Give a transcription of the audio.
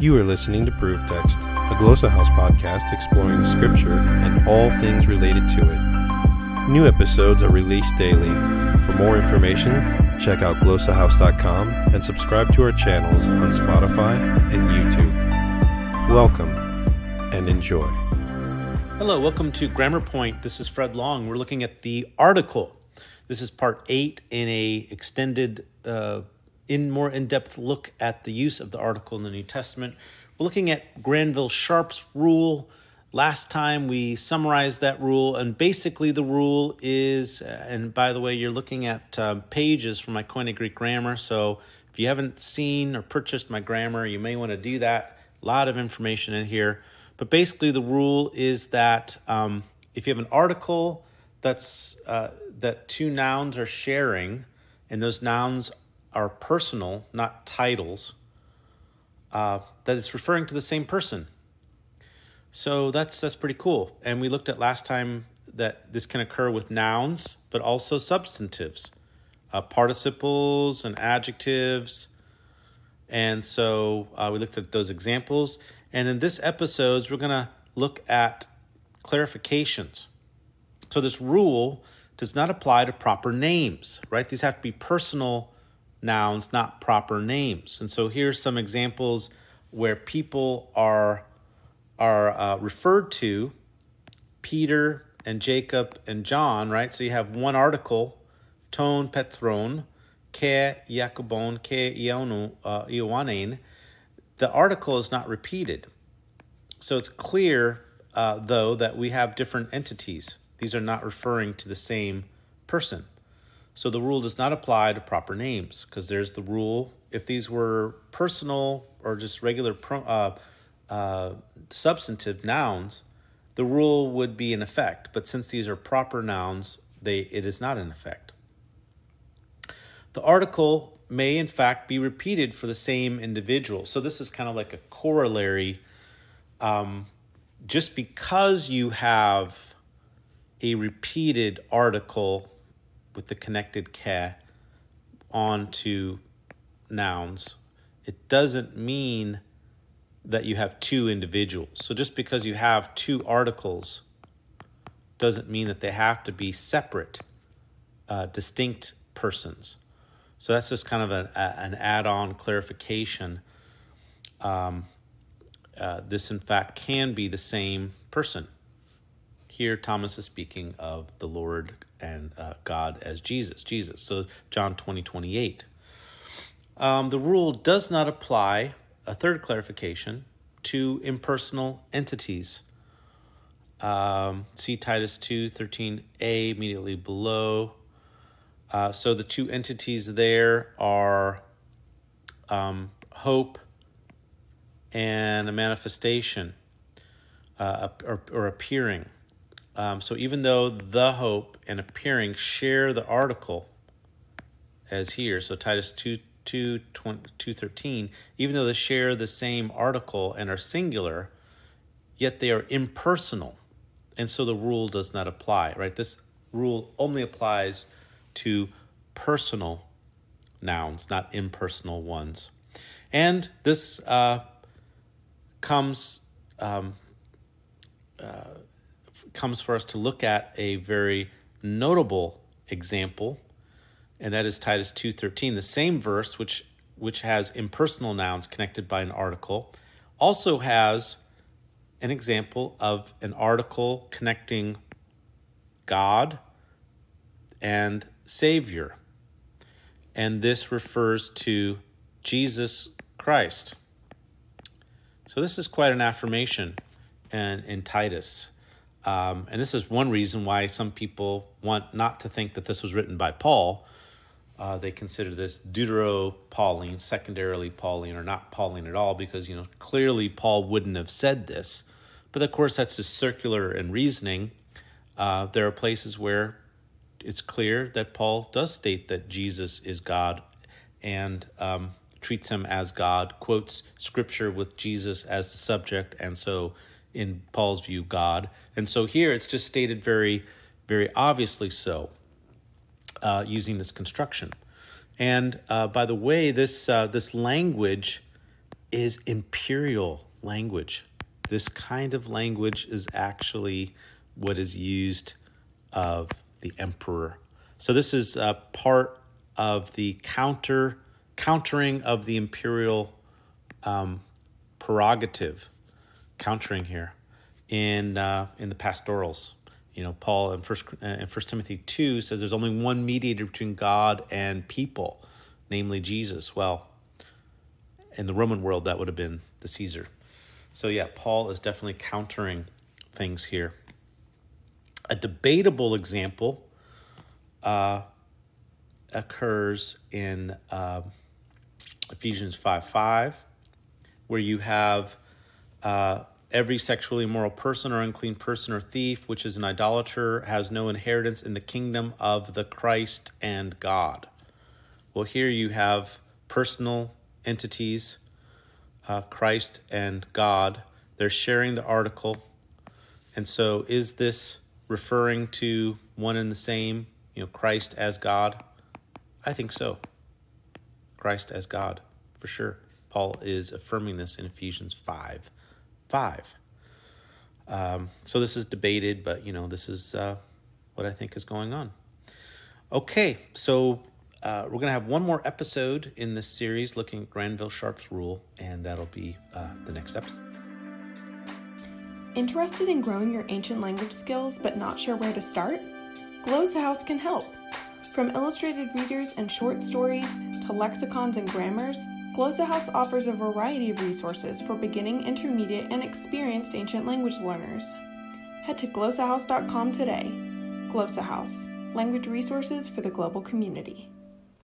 You are listening to Proof Text, a Glossa House podcast exploring Scripture and all things related to it. New episodes are released daily. For more information, check out glossahouse.com and subscribe to our channels on Spotify and YouTube. Welcome and enjoy. Hello, welcome to Grammar Point. This is Fred Long. We're looking at the article. This is part eight in a extended, uh, in more in-depth look at the use of the article in the New Testament. We're looking at Granville Sharp's rule. Last time we summarized that rule, and basically the rule is, uh, and by the way, you're looking at uh, pages from my Koine Greek grammar. So if you haven't seen or purchased my grammar, you may want to do that. A lot of information in here. But basically, the rule is that um, if you have an article that's uh, that two nouns are sharing, and those nouns are personal, not titles, uh, that it's referring to the same person. So that's that's pretty cool. And we looked at last time that this can occur with nouns, but also substantives, uh, participles and adjectives. And so uh, we looked at those examples. And in this episode, we're going to look at clarifications. So this rule does not apply to proper names, right? These have to be personal nouns, not proper names. And so here's some examples where people are are uh, referred to Peter and Jacob and John, right? So you have one article, ton petron, ke Jacobon, ke Ioannin. Uh, the article is not repeated. So it's clear, uh, though, that we have different entities. These are not referring to the same person. So the rule does not apply to proper names because there's the rule. If these were personal or just regular uh, uh, substantive nouns, the rule would be in effect. But since these are proper nouns, they it is not in effect. The article may in fact be repeated for the same individual. So this is kind of like a corollary. Um, just because you have a repeated article with the connected ke onto nouns, it doesn't mean that you have two individuals. So just because you have two articles doesn't mean that they have to be separate, uh, distinct persons. So that's just kind of an, an add on clarification. Um, uh, this, in fact, can be the same person. Here, Thomas is speaking of the Lord and uh, God as Jesus. Jesus. So, John 20, 28. Um, the rule does not apply a third clarification to impersonal entities. Um, see Titus 2 13a immediately below. Uh, so the two entities there are um, hope and a manifestation uh, or, or appearing. Um, so even though the hope and appearing share the article as here, so Titus 2 2, 2 13, even though they share the same article and are singular, yet they are impersonal. And so the rule does not apply, right? This rule only applies to personal nouns, not impersonal ones. And this uh, comes um, uh, comes for us to look at a very notable example and that is Titus 2:13, the same verse which which has impersonal nouns connected by an article, also has an example of an article connecting God and Savior. And this refers to Jesus Christ. So this is quite an affirmation and, in Titus. Um, and this is one reason why some people want not to think that this was written by Paul, uh, they consider this Deutero-Pauline, secondarily Pauline, or not Pauline at all, because you know clearly Paul wouldn't have said this. But of course, that's just circular in reasoning. Uh, there are places where it's clear that Paul does state that Jesus is God and um, treats him as God, quotes scripture with Jesus as the subject, and so in Paul's view, God. And so here it's just stated very, very obviously so uh, using this construction. And uh, by the way, this uh, this language is imperial language. This kind of language is actually what is used of the emperor. So this is a part of the counter countering of the imperial um, prerogative, countering here in uh, in the pastorals. You know, Paul in first uh, in First Timothy two says there's only one mediator between God and people, namely Jesus. Well, in the Roman world, that would have been the Caesar. So yeah, Paul is definitely countering things here. A debatable example uh, occurs in uh, Ephesians 5 5, where you have uh, every sexually immoral person or unclean person or thief, which is an idolater, has no inheritance in the kingdom of the Christ and God. Well, here you have personal entities, uh, Christ and God. They're sharing the article. And so, is this referring to one and the same, you know, Christ as God? I think so. Christ as God, for sure. Paul is affirming this in Ephesians 5 5. Um, so this is debated, but you know, this is uh, what I think is going on. Okay, so uh, we're going to have one more episode in this series looking at Granville Sharp's rule, and that'll be uh, the next episode. Interested in growing your ancient language skills but not sure where to start? Glossa House can help. From illustrated readers and short stories to lexicons and grammars, Glossa House offers a variety of resources for beginning, intermediate, and experienced ancient language learners. Head to glossahouse.com today. Glossa House, language resources for the global community.